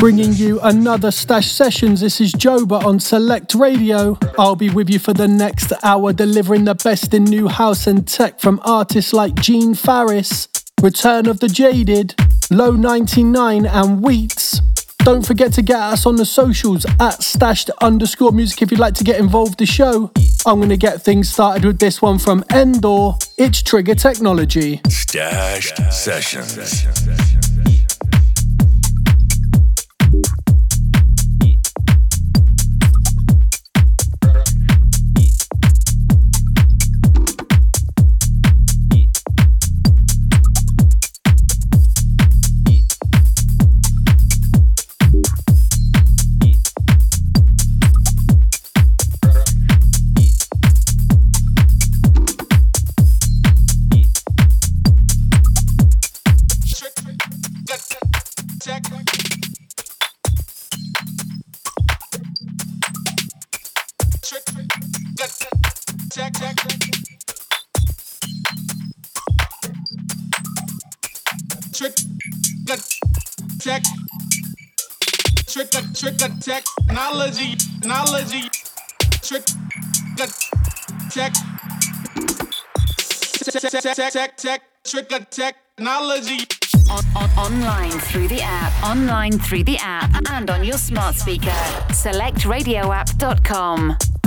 bringing you another Stash Sessions. This is Joba on Select Radio. I'll be with you for the next hour, delivering the best in new house and tech from artists like Gene Farris, Return of the Jaded, Low 99, and Wheats. Don't forget to get us on the socials at stashed underscore music if you'd like to get involved the show. I'm going to get things started with this one from Endor. It's Trigger Technology. Stashed Sessions. Technology, technology, trick, tech, tech, tech, tech, tech, trick, technology. On, on, online through the app, online through the app, and on your smart speaker. SelectRadioApp.com. trick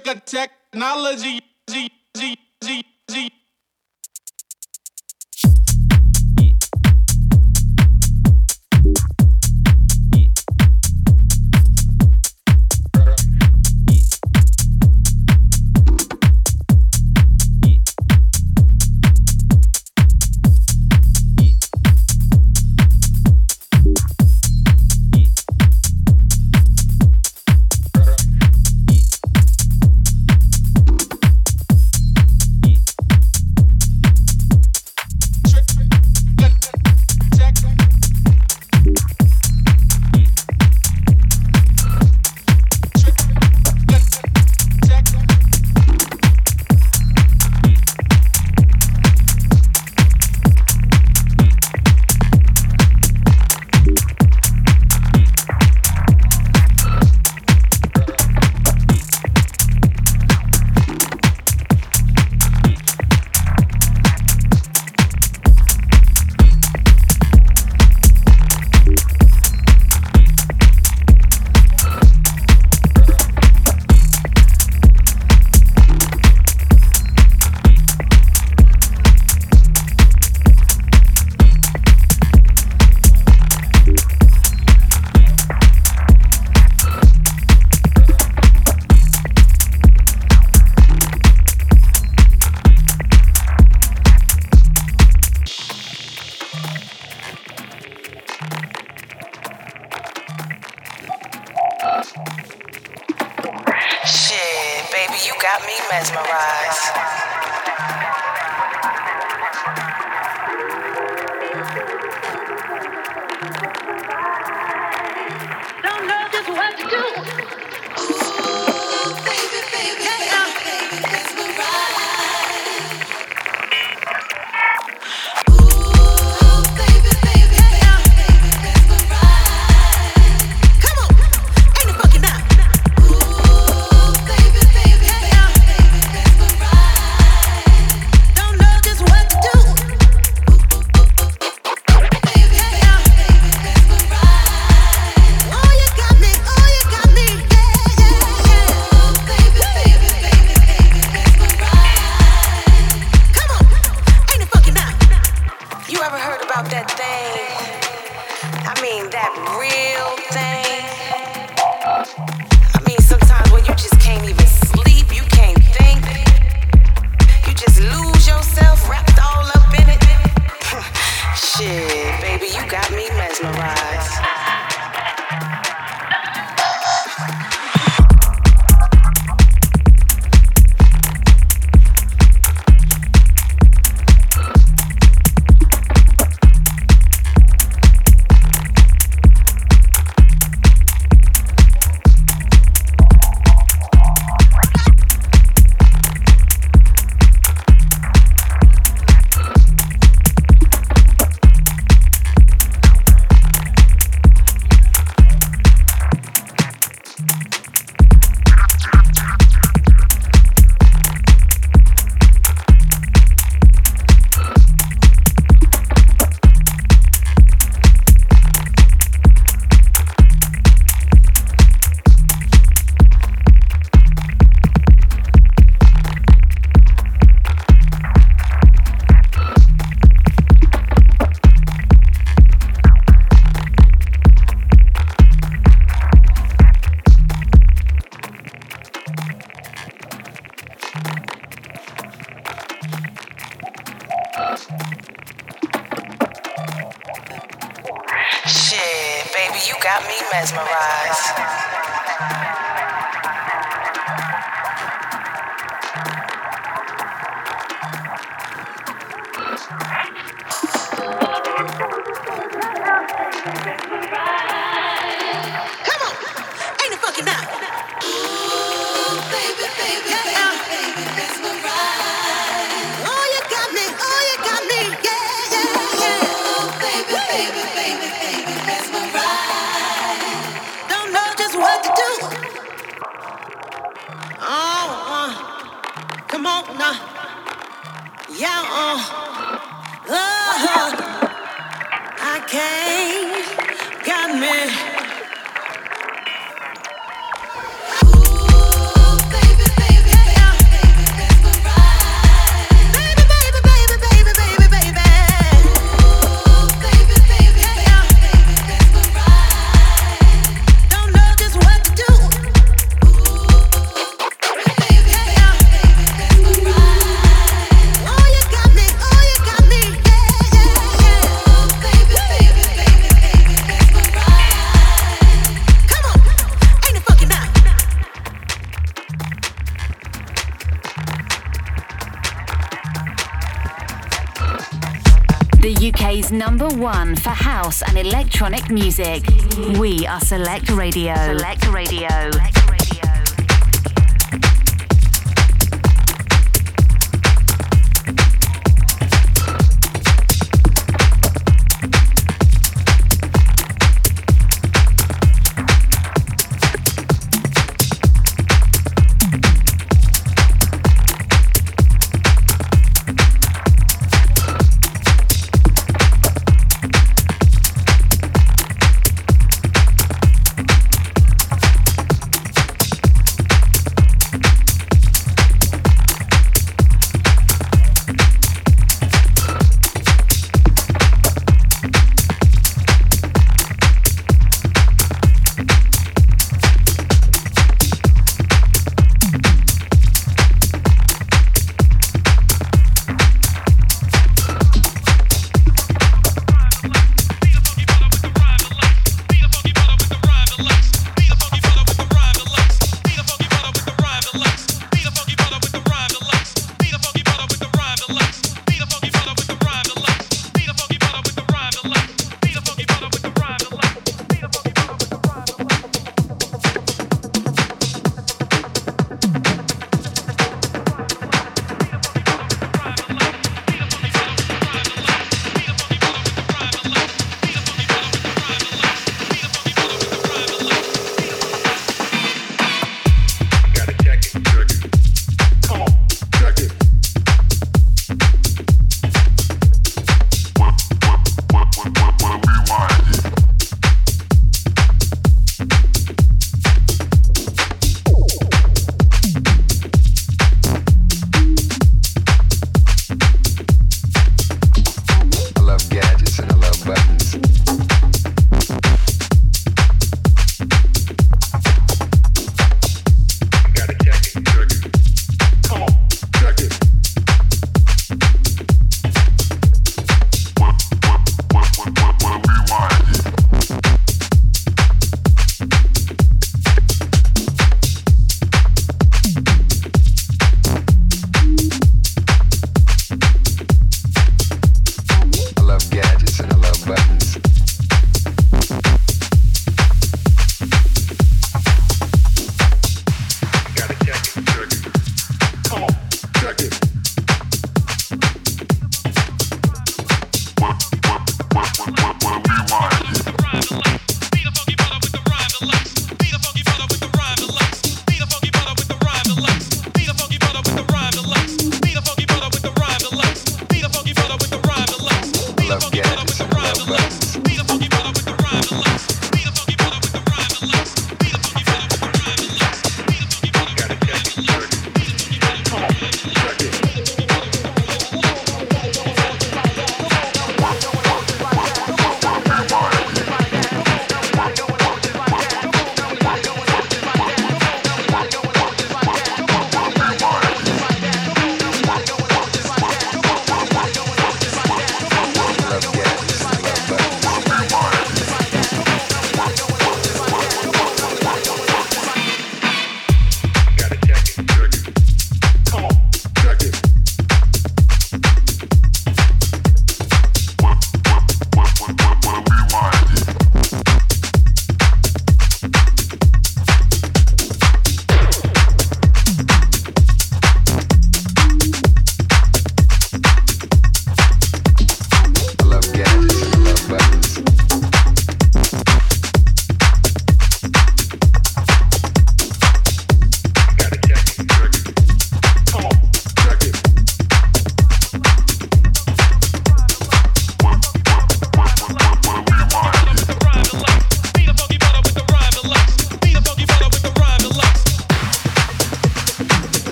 trick technology, Shit, baby, you got me mesmerized. one for house and electronic music. We are Select Radio. Select Radio. Select Radio.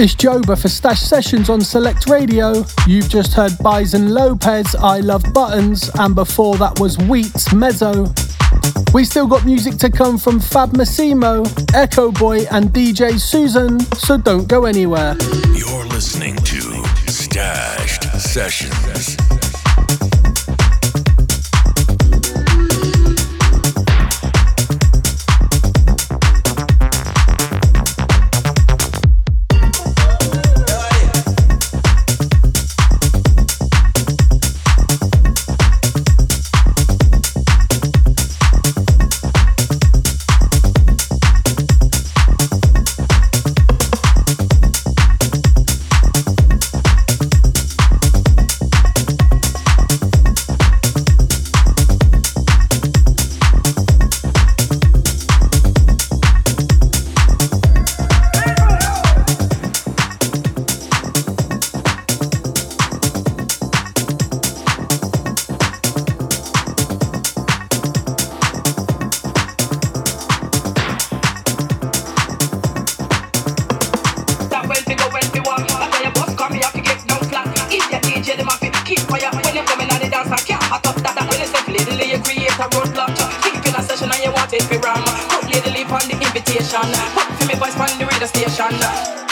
It's Joba for Stash Sessions on Select Radio. You've just heard Bison Lopez, I Love Buttons, and before that was Wheats Mezzo. We still got music to come from Fab Massimo, Echo Boy, and DJ Susan, so don't go anywhere. You're listening to Stashed Sessions. station. Back to me voice on the radio station.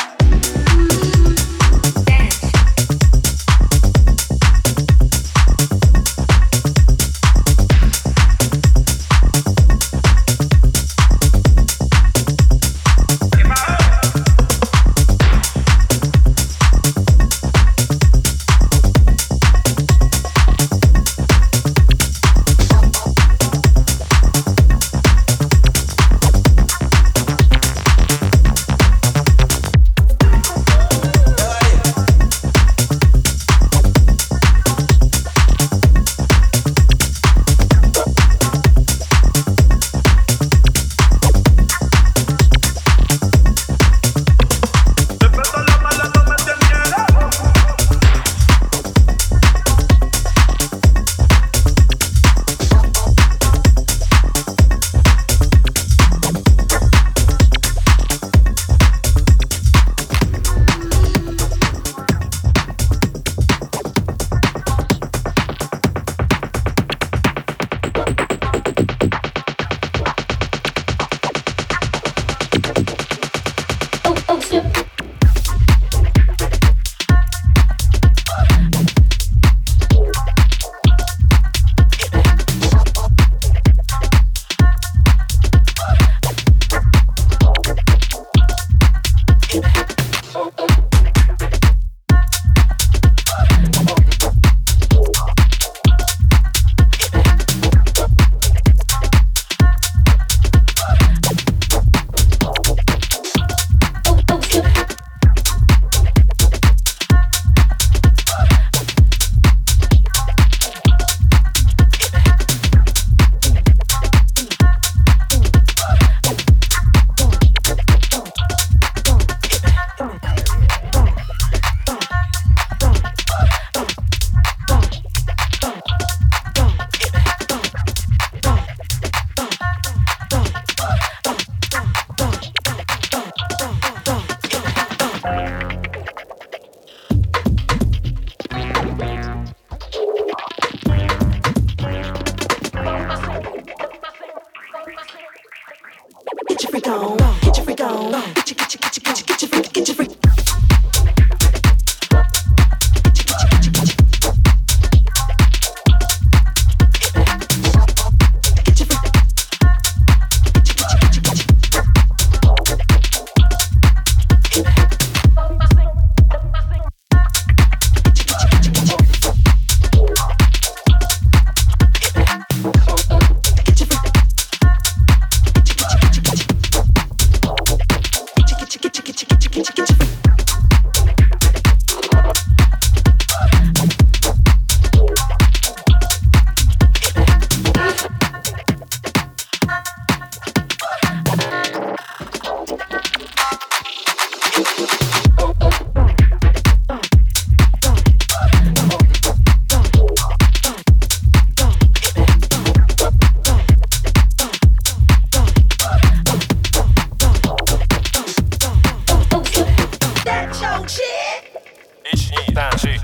Начни танчи.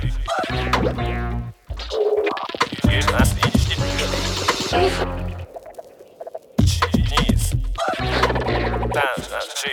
Видишь нас, видишь, не Низ. Танчи.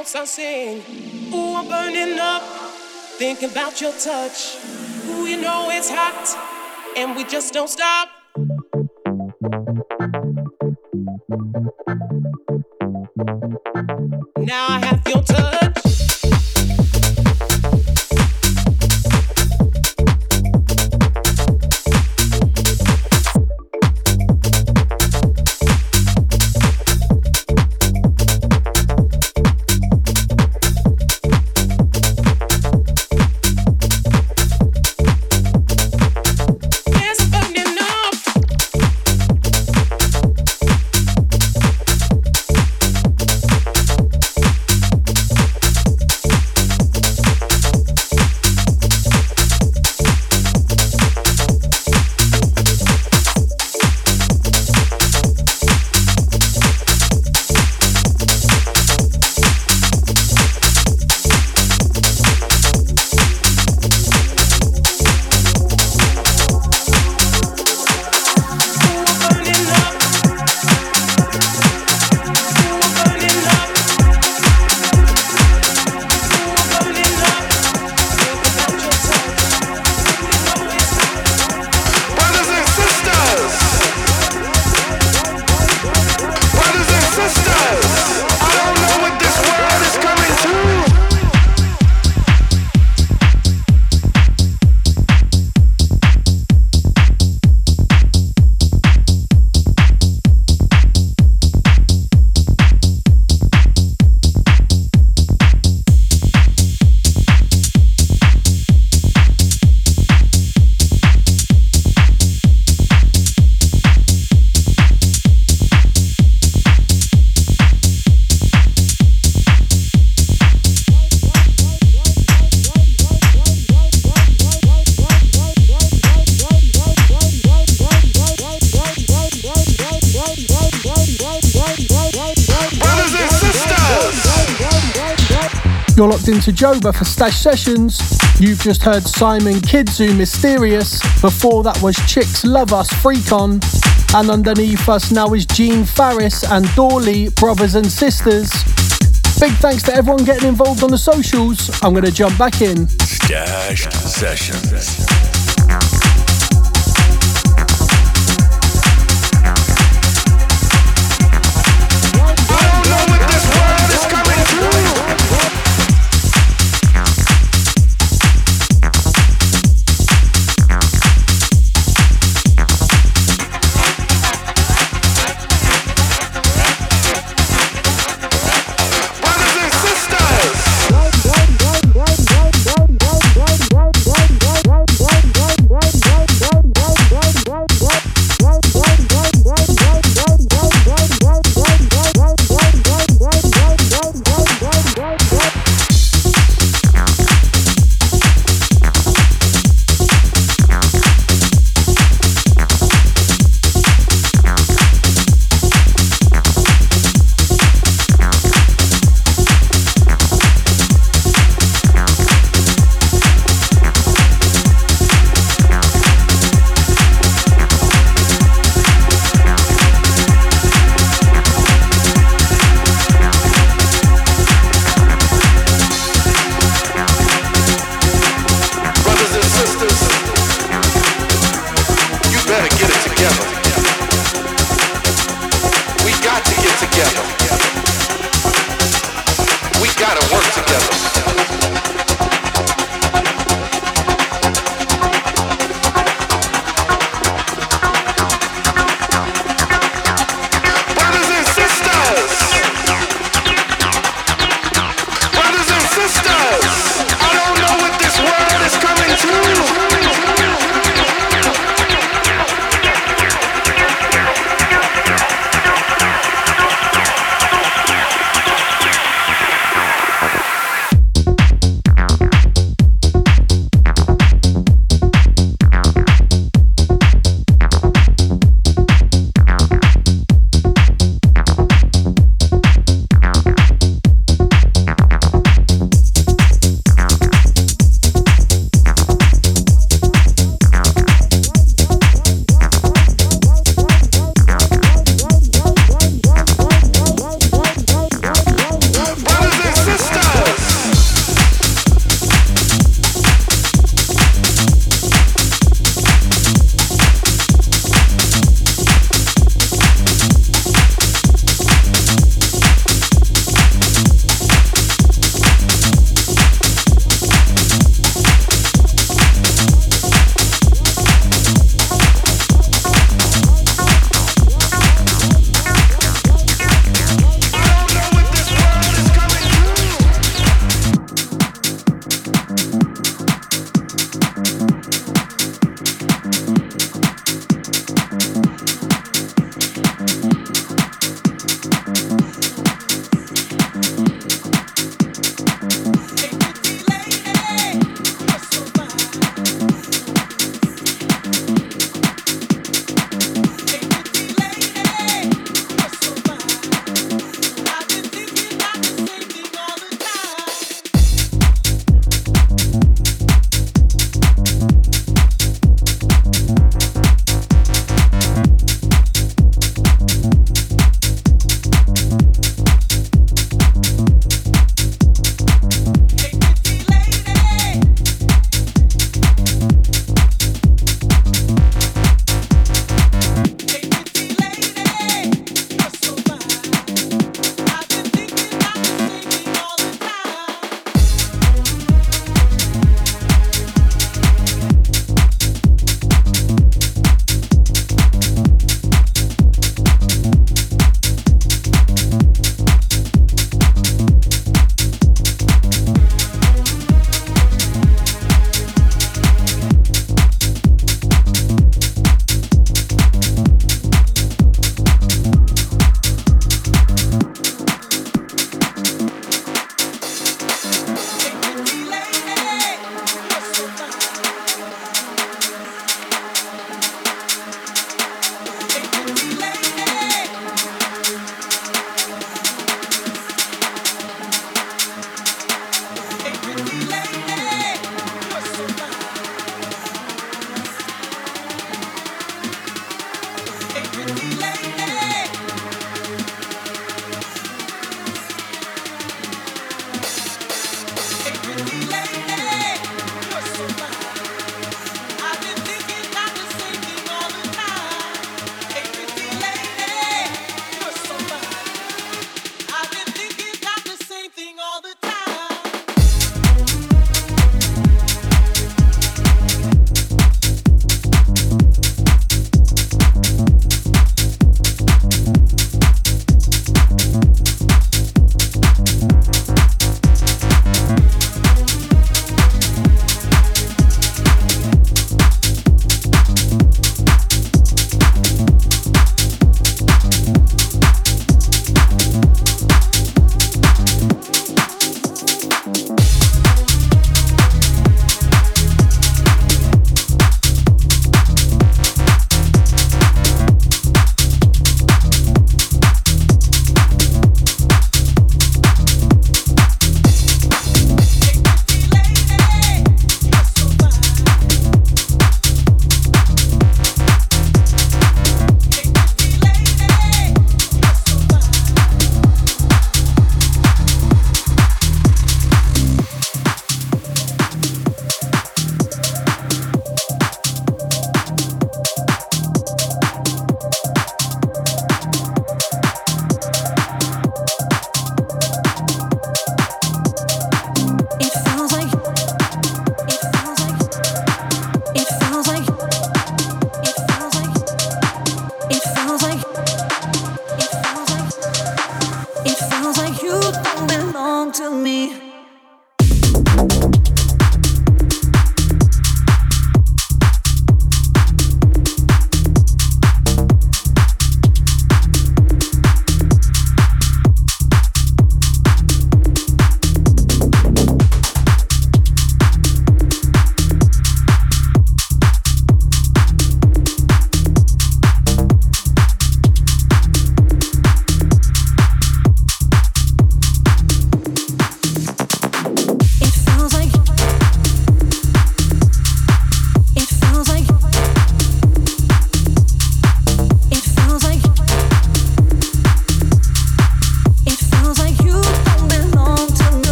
notes I sing. Ooh, I'm burning up, thinking about your touch. Ooh, you know it's hot, and we just don't stop. Now I You're locked into Joba for Stash Sessions. You've just heard Simon Kidzoo Mysterious. Before that was Chicks Luv Us Freak On. And underneath us now is Gene Farris and Dorley, Brothers and Sisters. Big thanks to everyone getting involved on the socials. I'm going to jump back in. Stash Sessions. together.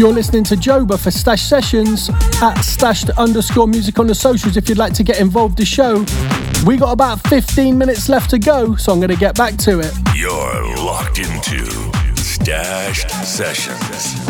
You're listening to Joba for Stashed Sessions at stashed underscore music on the socials if you'd like to get involved the show. We got about 15 minutes left to go, so I'm going to get back to it. You're locked into Stashed Sessions.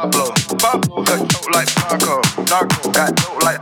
Pablo. Pablo got dope like Paco. Narco got dope like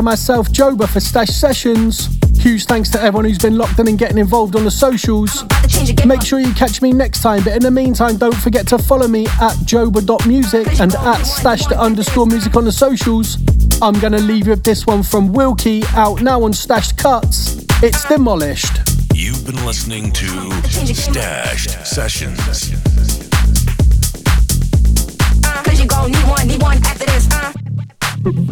to myself, Joba, for Stashed Sessions. Huge thanks to everyone who's been locked in and getting involved on the socials. Make sure you catch me next time, but in the meantime, don't forget to follow me at joba.music and at stashed underscore music on the socials. I'm going to leave you with this one from Wilkie, out now on Stashed Cuts. It's demolished. You've been listening to Stashed Sessions. Cause you gon' need one, need one after this. Uh.